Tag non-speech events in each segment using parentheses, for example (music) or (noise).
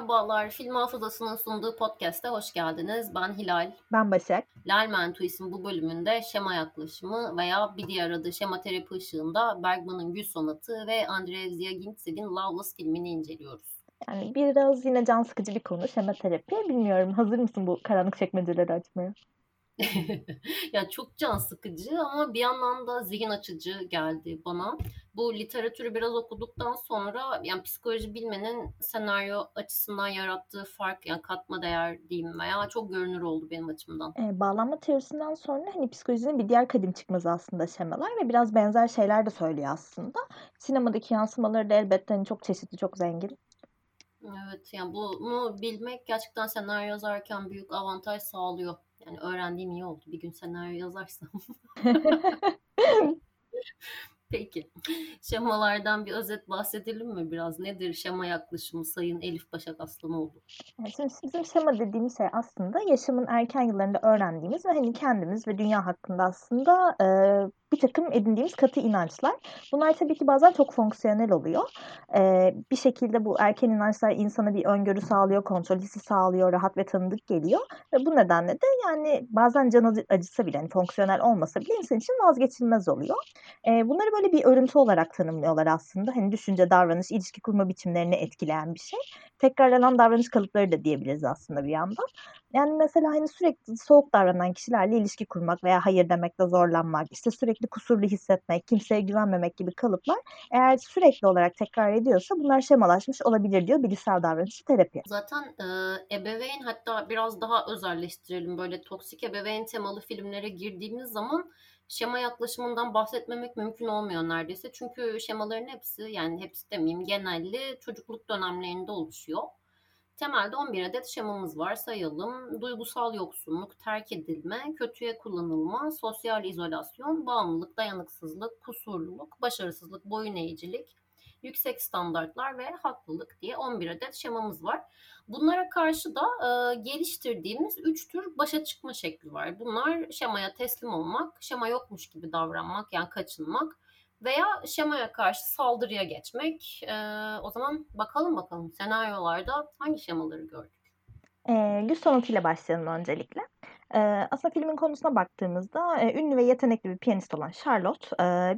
Merhabalar, Film Hafızası'nın sunduğu podcast'e hoş geldiniz. Ben Hilal. Ben Başak. Lalman Tuis'in bu bölümünde şema yaklaşımı veya bir diğer adı şema terapi ışığında Bergman'ın Gül Sonatı ve Andrei Zyagintsev'in Loveless filmini inceliyoruz. Yani biraz yine can sıkıcı bir konu şema terapi. Bilmiyorum hazır mısın bu karanlık çekmeceleri açmaya? (laughs) ya çok can sıkıcı ama bir yandan da zihin açıcı geldi bana. Bu literatürü biraz okuduktan sonra yani psikoloji bilmenin senaryo açısından yarattığı fark yani katma değer diyeyim veya çok görünür oldu benim açımdan. E, bağlanma teorisinden sonra hani psikolojinin bir diğer kadim çıkmazı aslında şemalar ve biraz benzer şeyler de söylüyor aslında. Sinemadaki yansımaları da elbette hani çok çeşitli, çok zengin. Evet yani bunu bilmek gerçekten senaryo yazarken büyük avantaj sağlıyor. Yani öğrendiğim iyi oldu. Bir gün senaryo yazarsam. (laughs) Peki. Şemalardan bir özet bahsedelim mi biraz? Nedir şema yaklaşımı Sayın Elif Başak Aslanoğlu? Yani şimdi bizim şema dediğimiz şey aslında yaşamın erken yıllarında öğrendiğimiz ve hani kendimiz ve dünya hakkında aslında e, bir takım edindiğimiz katı inançlar. Bunlar tabii ki bazen çok fonksiyonel oluyor. Ee, bir şekilde bu erken inançlar insana bir öngörü sağlıyor, kontrol hissi sağlıyor, rahat ve tanıdık geliyor. Ve bu nedenle de yani bazen can acısa bile, hani fonksiyonel olmasa bile insan için vazgeçilmez oluyor. Ee, bunları böyle bir örüntü olarak tanımlıyorlar aslında. Hani düşünce, davranış, ilişki kurma biçimlerini etkileyen bir şey. Tekrarlanan davranış kalıpları da diyebiliriz aslında bir yandan. Yani mesela hani sürekli soğuk davranan kişilerle ilişki kurmak veya hayır demekte zorlanmak, işte sürekli kusurlu hissetmek, kimseye güvenmemek gibi kalıplar eğer sürekli olarak tekrar ediyorsa bunlar şemalaşmış olabilir diyor bilişsel davranış terapi. Zaten e, ebeveyn hatta biraz daha özelleştirelim böyle toksik ebeveyn temalı filmlere girdiğimiz zaman şema yaklaşımından bahsetmemek mümkün olmuyor neredeyse. Çünkü şemaların hepsi yani hepsi demeyeyim genelde çocukluk dönemlerinde oluşuyor. Temelde 11 adet şemamız var sayalım. Duygusal yoksunluk, terk edilme, kötüye kullanılma, sosyal izolasyon, bağımlılık, dayanıksızlık, kusurluluk, başarısızlık, boyun eğicilik, yüksek standartlar ve haklılık diye 11 adet şemamız var. Bunlara karşı da e, geliştirdiğimiz 3 tür başa çıkma şekli var. Bunlar şemaya teslim olmak, şema yokmuş gibi davranmak yani kaçınmak, veya şemaya karşı saldırıya geçmek. E, o zaman bakalım bakalım senaryolarda hangi şemaları gördük? E, Lüs sonatıyla başlayalım öncelikle. Aslında filmin konusuna baktığımızda e, ünlü ve yetenekli bir piyanist olan Charlotte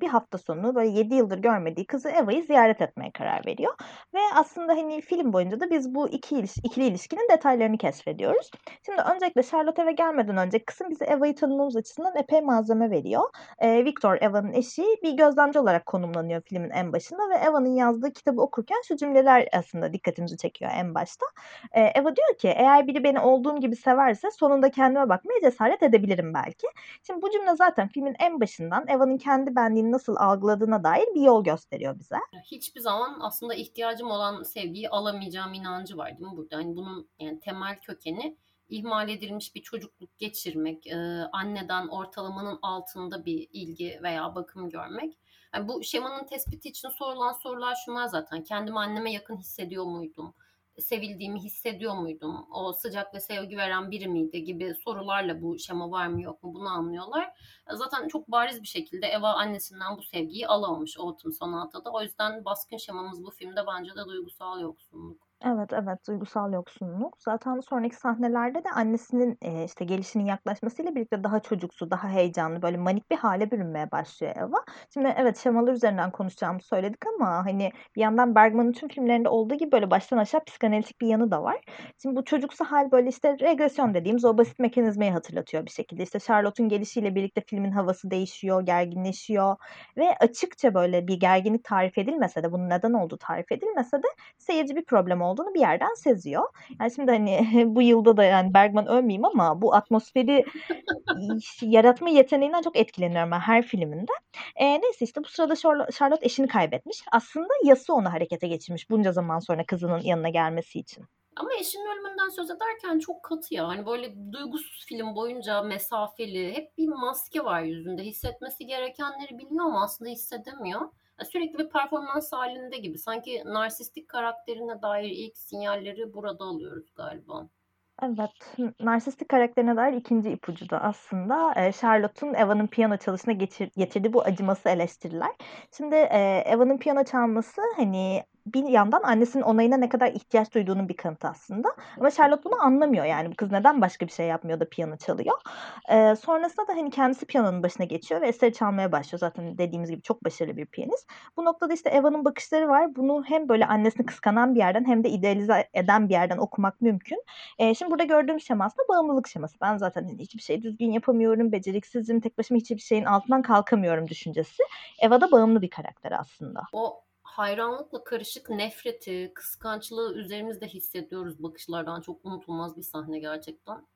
bir hafta sonu böyle 7 yıldır görmediği kızı Eva'yı ziyaret etmeye karar veriyor. Ve aslında hani film boyunca da biz bu iki iliş ikili ilişkinin detaylarını keşfediyoruz. Şimdi öncelikle Charlotte eve gelmeden önce kızım bize Eva'yı tanımamız açısından epey malzeme veriyor. Victor, Eva'nın eşi bir gözlemci olarak konumlanıyor filmin en başında ve Eva'nın yazdığı kitabı okurken şu cümleler aslında dikkatimizi çekiyor en başta. Eva diyor ki eğer biri beni olduğum gibi severse sonunda kendime bak bırakmaya cesaret edebilirim belki. Şimdi bu cümle zaten filmin en başından Eva'nın kendi benliğini nasıl algıladığına dair bir yol gösteriyor bize. Hiçbir zaman aslında ihtiyacım olan sevgiyi alamayacağım inancı var değil mi burada? Hani bunun yani temel kökeni ihmal edilmiş bir çocukluk geçirmek, e, anneden ortalamanın altında bir ilgi veya bakım görmek. Yani bu şemanın tespiti için sorulan sorular şunlar zaten. Kendimi anneme yakın hissediyor muydum? Sevildiğimi hissediyor muydum? O sıcak ve sevgi veren biri miydi gibi sorularla bu şema var mı yok mu bunu anlıyorlar. Zaten çok bariz bir şekilde Eva annesinden bu sevgiyi alamamış Autumn Sonata'da. O yüzden baskın şemamız bu filmde bence de duygusal yoksunluk. Evet, evet, duygusal yoksunluk. Zaten sonraki sahnelerde de annesinin, eee, işte, gelişinin yaklaşmasıyla birlikte daha çocuksu, daha heyecanlı, böyle manik bir hale bürünmeye başlıyor Eva. Şimdi evet, şemalar üzerinden konuşacağımızı söyledik ama, hani, bir yandan Bergman'ın tüm filmlerinde olduğu gibi böyle baştan aşağı psikanalitik bir yanı da var. Şimdi bu çocuksu hal böyle, işte, regresyon dediğimiz o basit mekanizmayı hatırlatıyor bir şekilde. İşte, Charlotte'un gelişiyle birlikte filmin havası değişiyor, gerginleşiyor ve açıkça böyle bir gerginlik tarif edilmese de, bunun neden olduğu tarif edilmese de seyirci bir problem olduğunu bir yerden seziyor. Yani şimdi hani (laughs) bu yılda da yani Bergman ölmeyeyim ama bu atmosferi yaratma yeteneğinden çok etkileniyorum ben her filminde. E, neyse işte bu sırada Charlotte eşini kaybetmiş. Aslında yası onu harekete geçirmiş bunca zaman sonra kızının yanına gelmesi için. Ama eşinin ölümünden söz ederken çok katı ya. Hani böyle duygusuz film boyunca mesafeli. Hep bir maske var yüzünde. Hissetmesi gerekenleri biliyor ama aslında hissedemiyor sürekli bir performans halinde gibi. Sanki narsistik karakterine dair ilk sinyalleri burada alıyoruz galiba. Evet, narsistik karakterine dair ikinci ipucu da aslında e, Charlotte'un Eva'nın piyano çalışına geçir, getirdiği bu acıması eleştiriler. Şimdi e, Eva'nın piyano çalması hani bir yandan annesinin onayına ne kadar ihtiyaç duyduğunun bir kanıtı aslında. Ama Charlotte bunu anlamıyor yani bu kız neden başka bir şey yapmıyor da piyano çalıyor. Ee, sonrasında da hani kendisi piyanonun başına geçiyor ve eseri çalmaya başlıyor. Zaten dediğimiz gibi çok başarılı bir piyanist. Bu noktada işte Eva'nın bakışları var. Bunu hem böyle annesini kıskanan bir yerden hem de idealize eden bir yerden okumak mümkün. Ee, şimdi burada gördüğüm şema aslında bağımlılık şeması. Ben zaten hani hiçbir şey düzgün yapamıyorum, beceriksizim, tek başıma hiçbir şeyin altından kalkamıyorum düşüncesi. Eva da bağımlı bir karakter aslında. O hayranlıkla karışık nefreti, kıskançlığı üzerimizde hissediyoruz bakışlardan. Çok unutulmaz bir sahne gerçekten.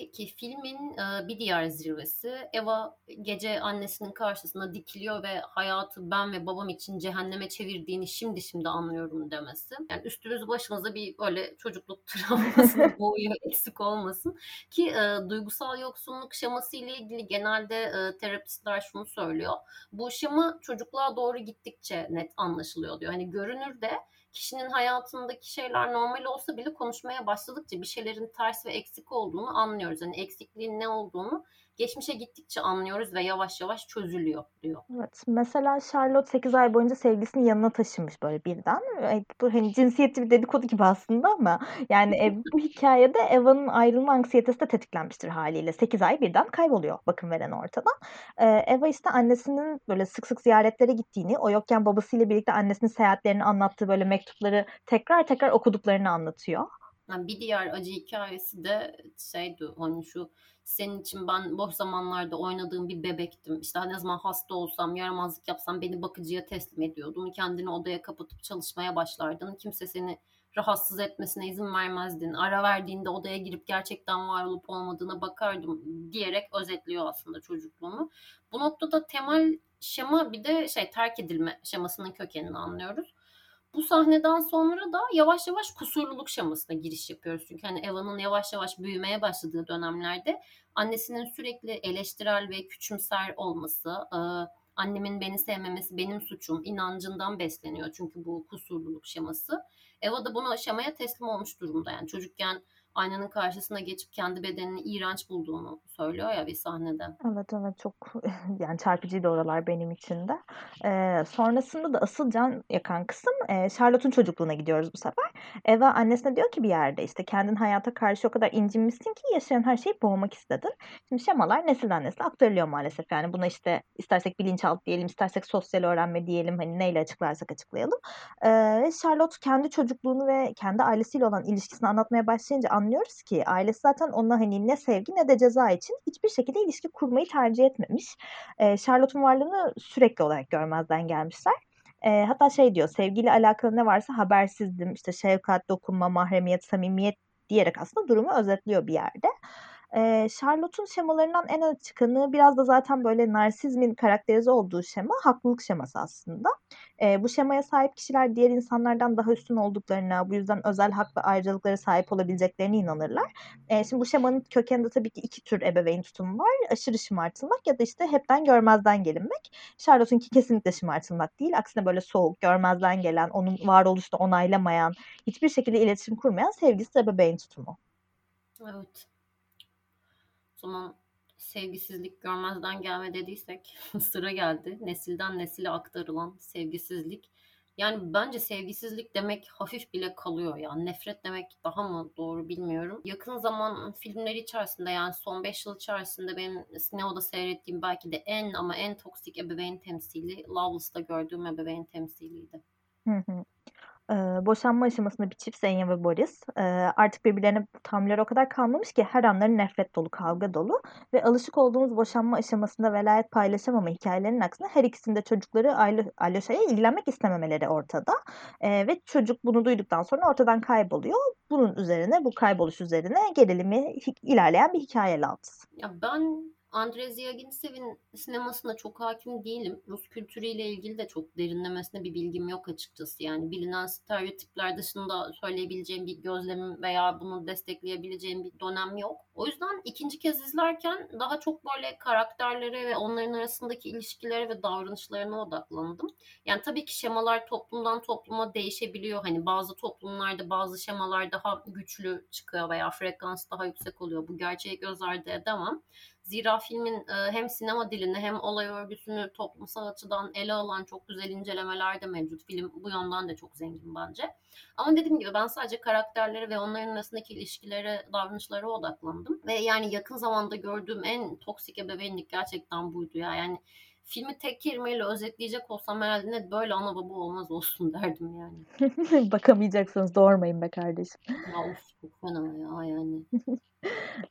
Peki filmin e, bir diğer zirvesi Eva gece annesinin karşısına dikiliyor ve hayatı ben ve babam için cehenneme çevirdiğini şimdi şimdi anlıyorum demesi. Yani üstümüz başımıza bir böyle çocukluk (laughs) travmasını boğuyor eksik olmasın. Ki e, duygusal yoksunluk şeması ile ilgili genelde e, terapistler şunu söylüyor. Bu şema çocukluğa doğru gittikçe net anlaşılıyor diyor. Hani görünür de kişinin hayatındaki şeyler normal olsa bile konuşmaya başladıkça bir şeylerin ters ve eksik olduğunu anlıyoruz. Yani eksikliğin ne olduğunu geçmişe gittikçe anlıyoruz ve yavaş yavaş çözülüyor diyor. Evet. Mesela Charlotte 8 ay boyunca sevgilisini yanına taşımış böyle birden. Bu hani cinsiyetli bir dedikodu gibi aslında ama yani e, bu (laughs) hikayede Eva'nın ayrılma anksiyetesi de tetiklenmiştir haliyle. 8 ay birden kayboluyor bakım veren ortadan. Ee, Eva işte annesinin böyle sık sık ziyaretlere gittiğini, o yokken babasıyla birlikte annesinin seyahatlerini anlattığı böyle mektupları tekrar tekrar okuduklarını anlatıyor. Yani bir diğer acı hikayesi de şeydi hani şu senin için ben boş zamanlarda oynadığım bir bebektim. İşte ne zaman hasta olsam, yaramazlık yapsam beni bakıcıya teslim ediyordun. Kendini odaya kapatıp çalışmaya başlardın. Kimse seni rahatsız etmesine izin vermezdin. Ara verdiğinde odaya girip gerçekten var olup olmadığına bakardım diyerek özetliyor aslında çocukluğunu. Bu noktada temel şema bir de şey terk edilme şemasının kökenini anlıyoruz. Bu sahneden sonra da yavaş yavaş kusurluluk şemasına giriş yapıyoruz. Çünkü hani Eva'nın yavaş yavaş büyümeye başladığı dönemlerde annesinin sürekli eleştirel ve küçümser olması, annemin beni sevmemesi benim suçum inancından besleniyor. Çünkü bu kusurluluk şeması. Eva da bunu aşamaya teslim olmuş durumda. Yani çocukken aynanın karşısına geçip kendi bedenini iğrenç bulduğunu söylüyor ya bir sahnede. Evet evet çok (laughs) yani çarpıcıydı oralar benim için de. Ee, sonrasında da asıl can yakan kısım e, Charlotte'un çocukluğuna gidiyoruz bu sefer. Eva annesine diyor ki bir yerde işte kendin hayata karşı o kadar incinmişsin ki yaşayan her şeyi boğmak istedin. Şimdi şemalar nesilden nesile aktarılıyor maalesef. Yani buna işte istersek bilinçaltı diyelim, istersek sosyal öğrenme diyelim. Hani neyle açıklarsak açıklayalım. Ee, Charlotte kendi çocukluğunu ve kendi ailesiyle olan ilişkisini anlatmaya başlayınca anlıyoruz ki ailesi zaten ona hani ne sevgi ne de ceza için hiçbir şekilde ilişki kurmayı tercih etmemiş. E, Charlotte'un varlığını sürekli olarak görmezden gelmişler. E, hatta şey diyor sevgiyle alakalı ne varsa habersizdim işte şefkat, dokunma, mahremiyet, samimiyet diyerek aslında durumu özetliyor bir yerde. Eee, Charlotte'un şemalarından en öne çıkanı biraz da zaten böyle narsizmin karakterize olduğu şema haklılık şeması aslında. Eee, bu şemaya sahip kişiler diğer insanlardan daha üstün olduklarına, bu yüzden özel hak ve ayrıcalıklara sahip olabileceklerine inanırlar. Eee, şimdi bu şemanın kökeninde tabii ki iki tür ebeveyn tutumu var. Aşırı şımartılmak ya da işte hepten görmezden gelinmek. Charlotte'unki kesinlikle şımartılmak değil. Aksine böyle soğuk, görmezden gelen, onun varoluşunu onaylamayan, hiçbir şekilde iletişim kurmayan sevgisiz ebeveyn tutumu. Evet zaman sevgisizlik görmezden gelme dediysek (laughs) sıra geldi. Nesilden nesile aktarılan sevgisizlik. Yani bence sevgisizlik demek hafif bile kalıyor ya. Nefret demek daha mı doğru bilmiyorum. Yakın zaman filmleri içerisinde yani son 5 yıl içerisinde benim sinemada seyrettiğim belki de en ama en toksik ebeveyn temsili Loveless'ta gördüğüm ebeveyn temsiliydi. Hı hı. Boşanma aşamasında bir çift Zenya ve Boris. Eee, artık birbirlerine tahammülleri o kadar kalmamış ki her anları nefret dolu, kavga dolu ve alışık olduğumuz boşanma aşamasında velayet paylaşamama hikayelerinin aksine her ikisinde çocukları Alyosha'ya ilgilenmek istememeleri ortada. Eee, ve çocuk bunu duyduktan sonra ortadan kayboluyor. Bunun üzerine, bu kayboluş üzerine gerilimi ilerleyen bir hikaye Loves. Ya ben Andrei Zyagintsev'in sinemasına çok hakim değilim. Rus kültürüyle ilgili de çok derinlemesine bir bilgim yok açıkçası. Yani bilinen stereotipler dışında söyleyebileceğim bir gözlemim veya bunu destekleyebileceğim bir dönem yok. O yüzden ikinci kez izlerken daha çok böyle karakterlere ve onların arasındaki ilişkilere ve davranışlarına odaklandım. Yani tabii ki şemalar toplumdan topluma değişebiliyor. Hani bazı toplumlarda bazı şemalar daha güçlü çıkıyor veya frekans daha yüksek oluyor. Bu gerçeği göz ardı edemem. Zira filmin e, hem sinema dilini hem olay örgüsünü toplumsal açıdan ele alan çok güzel incelemeler de mevcut. Film bu yönden de çok zengin bence. Ama dediğim gibi ben sadece karakterlere ve onların arasındaki ilişkilere, davranışlara odaklandım. Ve yani yakın zamanda gördüğüm en toksik ebeveynlik gerçekten buydu ya. Yani filmi tek kelimeyle özetleyecek olsam herhalde net böyle ana baba olmaz olsun (laughs) derdim yani. (laughs) Bakamayacaksınız doğurmayın be kardeşim. Ya of çok fena ya yani. (laughs)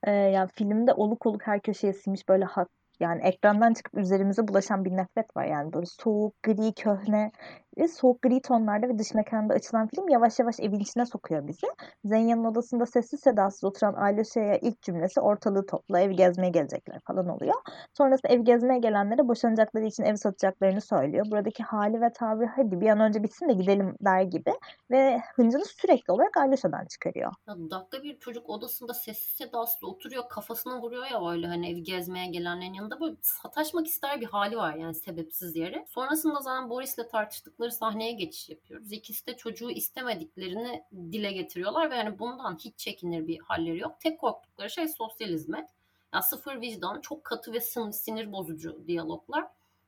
ee, ya filmde oluk oluk her köşeye sinmiş böyle hat, yani ekrandan çıkıp üzerimize bulaşan bir nefret var yani böyle soğuk, gri, köhne ve soğuk gri tonlarda ve dış mekanda açılan film yavaş yavaş evin içine sokuyor bizi. Zenya'nın odasında sessiz sedasız oturan Alyosa'ya ilk cümlesi ortalığı topla ev gezmeye gelecekler falan oluyor. Sonrasında ev gezmeye gelenlere boşanacakları için ev satacaklarını söylüyor. Buradaki hali ve tavrı hadi bir an önce bitsin de gidelim der gibi ve hıncını sürekli olarak Alyosa'dan çıkarıyor. Ya dakika bir çocuk odasında sessiz sedasız oturuyor kafasına vuruyor ya böyle hani ev gezmeye gelenlerin yanında böyle sataşmak ister bir hali var yani sebepsiz yere. Sonrasında zaten Boris'le tartıştıkları oynadıkları sahneye geçiş yapıyoruz. İkisi de çocuğu istemediklerini dile getiriyorlar ve yani bundan hiç çekinir bir halleri yok. Tek korktukları şey sosyal hizmet. Ya sıfır vicdan, çok katı ve sinir bozucu diyaloglar.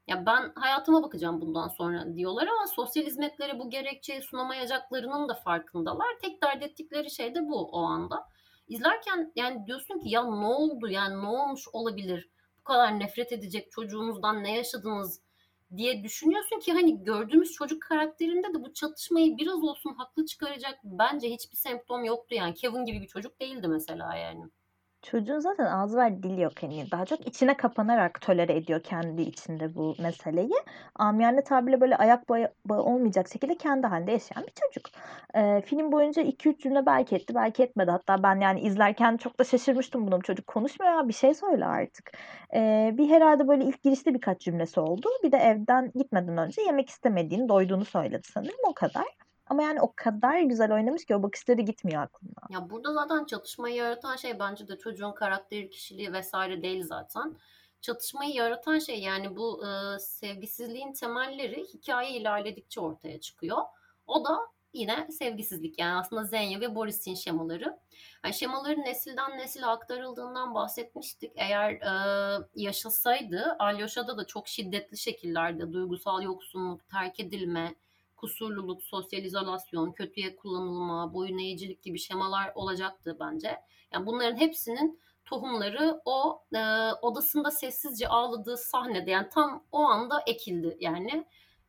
Ya ben hayatıma bakacağım bundan sonra diyorlar ama sosyal hizmetlere bu gerekçeyi sunamayacaklarının da farkındalar. Tek dert ettikleri şey de bu o anda. İzlerken yani diyorsun ki ya ne oldu yani ne olmuş olabilir? Bu kadar nefret edecek çocuğunuzdan ne yaşadınız? Diye düşünüyorsun ki hani gördüğümüz çocuk karakterinde de bu çatışmayı biraz olsun haklı çıkaracak bence hiçbir semptom yoktu yani. Kevin gibi bir çocuk değildi mesela yani. Çocuğun zaten ağzı var dili yok hani daha çok içine kapanarak tolere ediyor kendi içinde bu meseleyi. Amiyane tabirle böyle ayak bağı, olmayacak şekilde kendi halinde yaşayan bir çocuk. Ee, film boyunca 2-3 cümle belki etti belki etmedi. Hatta ben yani izlerken çok da şaşırmıştım bunu. Çocuk konuşmuyor ya bir şey söyle artık. Ee, bir herhalde böyle ilk girişte birkaç cümlesi oldu. Bir de evden gitmeden önce yemek istemediğini, doyduğunu söyledi sanırım o kadar. Ama yani o kadar güzel oynamış ki o bakışları gitmiyor aklımdan. Ya burada zaten çatışmayı yaratan şey bence de çocuğun karakteri, kişiliği vesaire değil zaten. Çatışmayı yaratan şey yani bu e, sevgisizliğin temelleri hikaye ilerledikçe ortaya çıkıyor. O da yine sevgisizlik yani aslında Zenya ve Boris'in şemaları. Yani şemaların nesilden nesile aktarıldığından bahsetmiştik. Eğer e, yaşasaydı Alyosa'da da çok şiddetli şekillerde duygusal yoksunluk, terk edilme, kusurluluk, sosyal izolasyon, kötüye kullanılma, boyun eğicilik gibi şemalar olacaktı bence. Yani bunların hepsinin tohumları o e, odasında sessizce ağladığı sahnede yani tam o anda ekildi yani.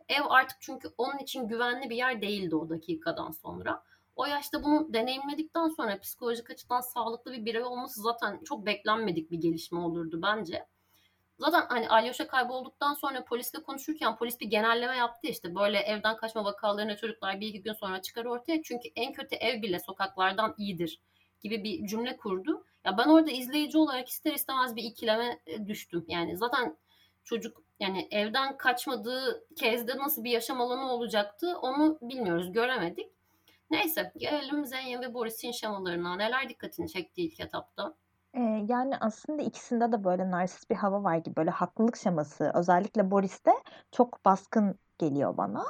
Ev artık çünkü onun için güvenli bir yer değildi o dakikadan sonra. O yaşta bunu deneyimledikten sonra psikolojik açıdan sağlıklı bir birey olması zaten çok beklenmedik bir gelişme olurdu bence. Zaten hani Alyosha kaybolduktan sonra polisle konuşurken polis bir genelleme yaptı işte böyle evden kaçma vakalarına çocuklar bir iki gün sonra çıkar ortaya çünkü en kötü ev bile sokaklardan iyidir gibi bir cümle kurdu. Ya ben orada izleyici olarak ister istemez bir ikileme e, düştüm. Yani zaten çocuk yani evden kaçmadığı kezde nasıl bir yaşam alanı olacaktı onu bilmiyoruz, göremedik. Neyse gelelim Zenya ve Boris'in şemalarına. Neler dikkatini çekti ilk etapta? Yani, aslında ikisinde de böyle narsist bir hava var gibi. Böyle haklılık şeması özellikle Boris'te çok baskın geliyor bana.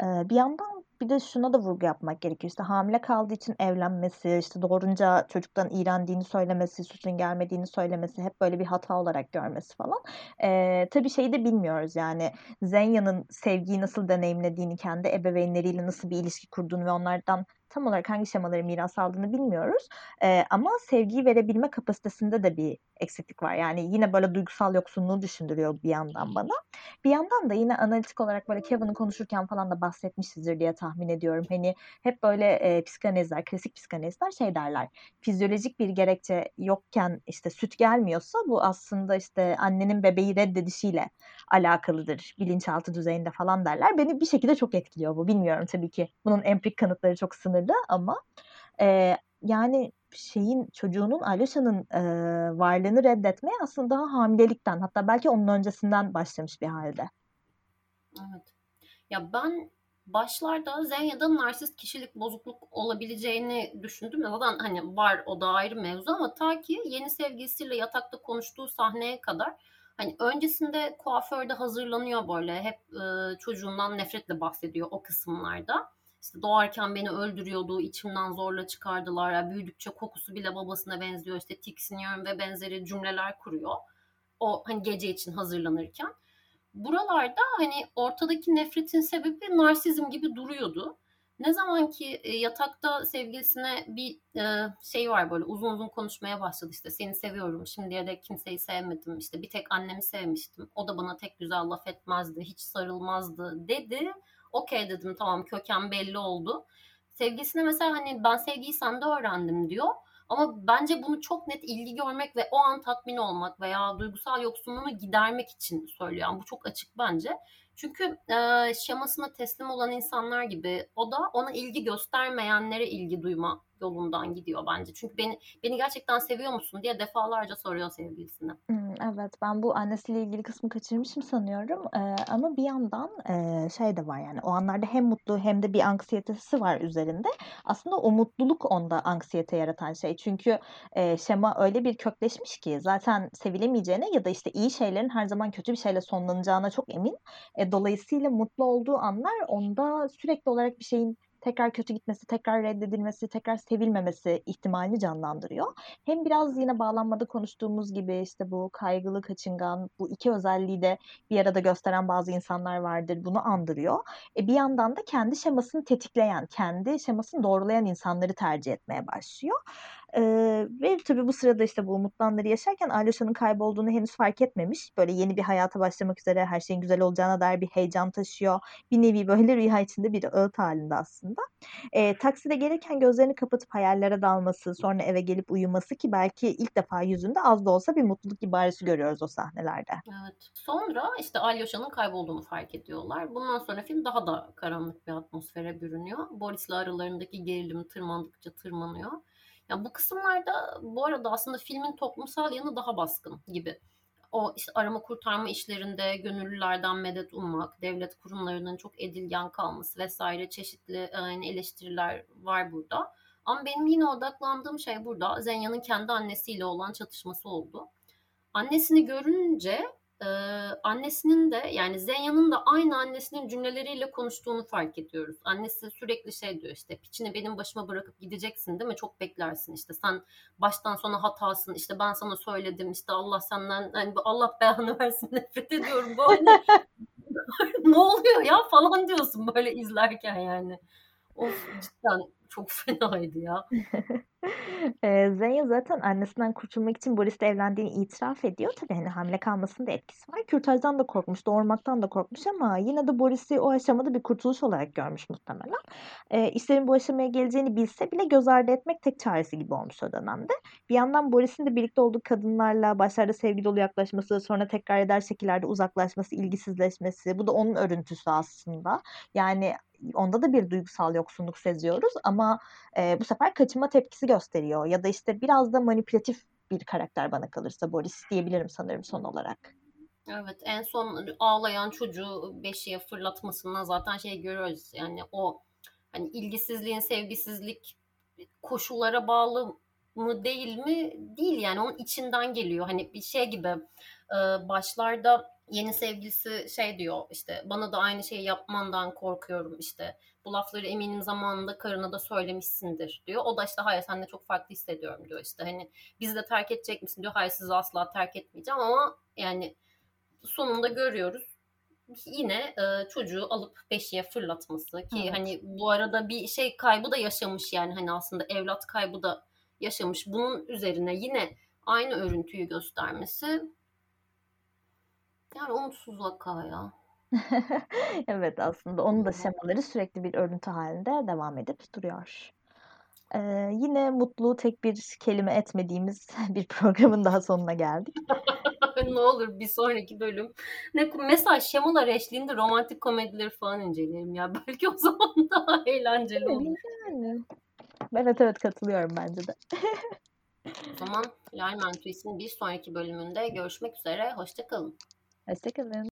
Bir yandan bir de şuna da vurgu yapmak gerekiyor. İşte hamile kaldığı için evlenmesi, işte doğurunca çocuktan iğrendiğini söylemesi, sütün gelmediğini söylemesi, hep böyle bir hata olarak görmesi falan. Eee, tabii şeyi de bilmiyoruz yani Zenya'nın sevgiyi nasıl deneyimlediğini, kendi ebeveynleriyle nasıl bir ilişki kurduğunu ve onlardan tam olarak hangi şemaları miras aldığını bilmiyoruz. E, ama sevgiyi verebilme kapasitesinde de bir eksiklik var. Yani yine böyle duygusal yoksunluğu düşündürüyor bir yandan bana. Bir yandan da yine analitik olarak böyle Kevin'ı konuşurken falan da bahsetmişizdir diye tahmin ediyorum. Hani hep böyle e, psikanalizler, klasik psikanalizler şey derler. Fizyolojik bir gerekçe yokken işte süt gelmiyorsa bu aslında işte annenin bebeği reddedişiyle alakalıdır. Bilinçaltı düzeyinde falan derler. Beni bir şekilde çok etkiliyor bu. Bilmiyorum tabii ki. Bunun empirik kanıtları çok sınırlı ama e, yani şeyin çocuğunun Alyosha'nın e, varlığını reddetmeye aslında daha hamilelikten hatta belki onun öncesinden başlamış bir halde. Evet. Ya ben başlarda Zenya'da narsist kişilik bozukluk olabileceğini düşündüm. Zaten hani var o da ayrı mevzu ama ta ki yeni sevgilisiyle yatakta konuştuğu sahneye kadar hani öncesinde kuaförde hazırlanıyor böyle hep e, çocuğundan nefretle bahsediyor o kısımlarda işte doğarken beni öldürüyordu, içimden zorla çıkardılar. Yani büyüdükçe kokusu bile babasına benziyor. İşte tiksiniyorum ve benzeri cümleler kuruyor. o hani gece için hazırlanırken. Buralarda hani ortadaki nefretin sebebi narsizm gibi duruyordu. Ne zaman ki e, yatakta sevgilisine bir e, şey var böyle uzun uzun konuşmaya başladı işte seni seviyorum şimdiye dek kimseyi sevmedim işte bir tek annemi sevmiştim o da bana tek güzel laf etmezdi hiç sarılmazdı dedi. Okey dedim tamam köken belli oldu. Sevgilisine mesela hani ben sevgiyi sende öğrendim diyor. Ama bence bunu çok net ilgi görmek ve o an tatmin olmak veya duygusal yoksunluğunu gidermek için söylüyor. Yani bu çok açık bence. Çünkü e, şemasına teslim olan insanlar gibi o da ona ilgi göstermeyenlere ilgi duyma yolundan gidiyor bence. Çünkü beni beni gerçekten seviyor musun diye defalarca soruyor sevgilisine. Hmm, evet ben bu annesiyle ilgili kısmı kaçırmışım sanıyorum. Ee, ama bir yandan e, şey de var yani o anlarda hem mutlu hem de bir anksiyetesi var üzerinde. Aslında o mutluluk onda anksiyete yaratan şey. Çünkü e, şema öyle bir kökleşmiş ki zaten sevilemeyeceğine ya da işte iyi şeylerin her zaman kötü bir şeyle sonlanacağına çok emin. E, dolayısıyla mutlu olduğu anlar onda sürekli olarak bir şeyin tekrar kötü gitmesi, tekrar reddedilmesi, tekrar sevilmemesi ihtimalini canlandırıyor. Hem biraz yine bağlanmada konuştuğumuz gibi işte bu kaygılı, kaçıngan, bu iki özelliği de bir arada gösteren bazı insanlar vardır. Bunu andırıyor. E bir yandan da kendi şemasını tetikleyen, kendi şemasını doğrulayan insanları tercih etmeye başlıyor. Ee, ve tabii bu sırada işte bu umutlu anları yaşarken Alyosha'nın kaybolduğunu henüz fark etmemiş. Böyle yeni bir hayata başlamak üzere her şeyin güzel olacağına dair bir heyecan taşıyor. Bir nevi böyle rüya içinde bir öğüt halinde aslında. Ee, takside gelirken gözlerini kapatıp hayallere dalması, sonra eve gelip uyuması ki belki ilk defa yüzünde az da olsa bir mutluluk ibaresi görüyoruz o sahnelerde. Evet. Sonra işte Alyosha'nın kaybolduğunu fark ediyorlar. Bundan sonra film daha da karanlık bir atmosfere bürünüyor. Boris'le aralarındaki gerilim tırmandıkça tırmanıyor. Ya bu kısımlarda bu arada aslında filmin toplumsal yanı daha baskın gibi. O işte arama kurtarma işlerinde gönüllülerden medet ummak, devlet kurumlarının çok edilgen kalması vesaire çeşitli yani eleştiriler var burada. Ama benim yine odaklandığım şey burada Zenya'nın kendi annesiyle olan çatışması oldu. Annesini görünce e, annesinin de yani Zenya'nın da aynı annesinin cümleleriyle konuştuğunu fark ediyoruz. Annesi sürekli şey diyor işte piçini benim başıma bırakıp gideceksin değil mi? Çok beklersin işte sen baştan sona hatasın işte ben sana söyledim işte Allah senden hani Allah beyanı (laughs) versin nefret ediyorum bu anne. (laughs) ne oluyor ya falan diyorsun böyle izlerken yani. Of cidden çok fenaydı ya. (laughs) (laughs) Zenya zaten annesinden kurtulmak için Boris'le evlendiğini itiraf ediyor. Tabii hani hamile kalmasının da etkisi var. Kürtajdan da korkmuş, doğurmaktan da korkmuş ama yine de Boris'i o aşamada bir kurtuluş olarak görmüş muhtemelen. E, işlerin bu aşamaya geleceğini bilse bile göz ardı etmek tek çaresi gibi olmuş o dönemde. Bir yandan Boris'in de birlikte olduğu kadınlarla başlarda sevgi dolu yaklaşması, sonra tekrar eder şekillerde uzaklaşması, ilgisizleşmesi. Bu da onun örüntüsü aslında. Yani onda da bir duygusal yoksunluk seziyoruz ama e, bu sefer kaçınma tepkisi gösteriyor ya da işte biraz da manipülatif bir karakter bana kalırsa Boris diyebilirim sanırım son olarak. Evet en son ağlayan çocuğu beşiğe fırlatmasından zaten şey görüyoruz yani o hani ilgisizliğin sevgisizlik koşullara bağlı mı değil mi? Değil yani onun içinden geliyor. Hani bir şey gibi başlarda yeni sevgilisi şey diyor işte bana da aynı şeyi yapmandan korkuyorum işte bu lafları eminim zamanında karına da söylemişsindir diyor. O da işte hayır sen de çok farklı hissediyorum diyor işte hani bizi de terk edecek misin diyor. Hayır sizi asla terk etmeyeceğim ama yani sonunda görüyoruz yine e, çocuğu alıp beşiğe fırlatması ki evet. hani bu arada bir şey kaybı da yaşamış yani hani aslında evlat kaybı da yaşamış. Bunun üzerine yine aynı örüntüyü göstermesi yani umutsuz vaka ya. (laughs) evet aslında onun da şemaları sürekli bir örüntü halinde devam edip duruyor. Ee, yine mutlu tek bir kelime etmediğimiz (laughs) bir programın daha sonuna geldik. (laughs) ne olur bir sonraki bölüm. Ne mesela şemalar eşliğinde romantik komedileri falan inceleyelim ya. Belki o zaman daha eğlenceli olur. Yani. Evet evet katılıyorum bence de. o zaman Layman Twist'in bir sonraki bölümünde görüşmek üzere. Hoşçakalın. Hoşçakalın.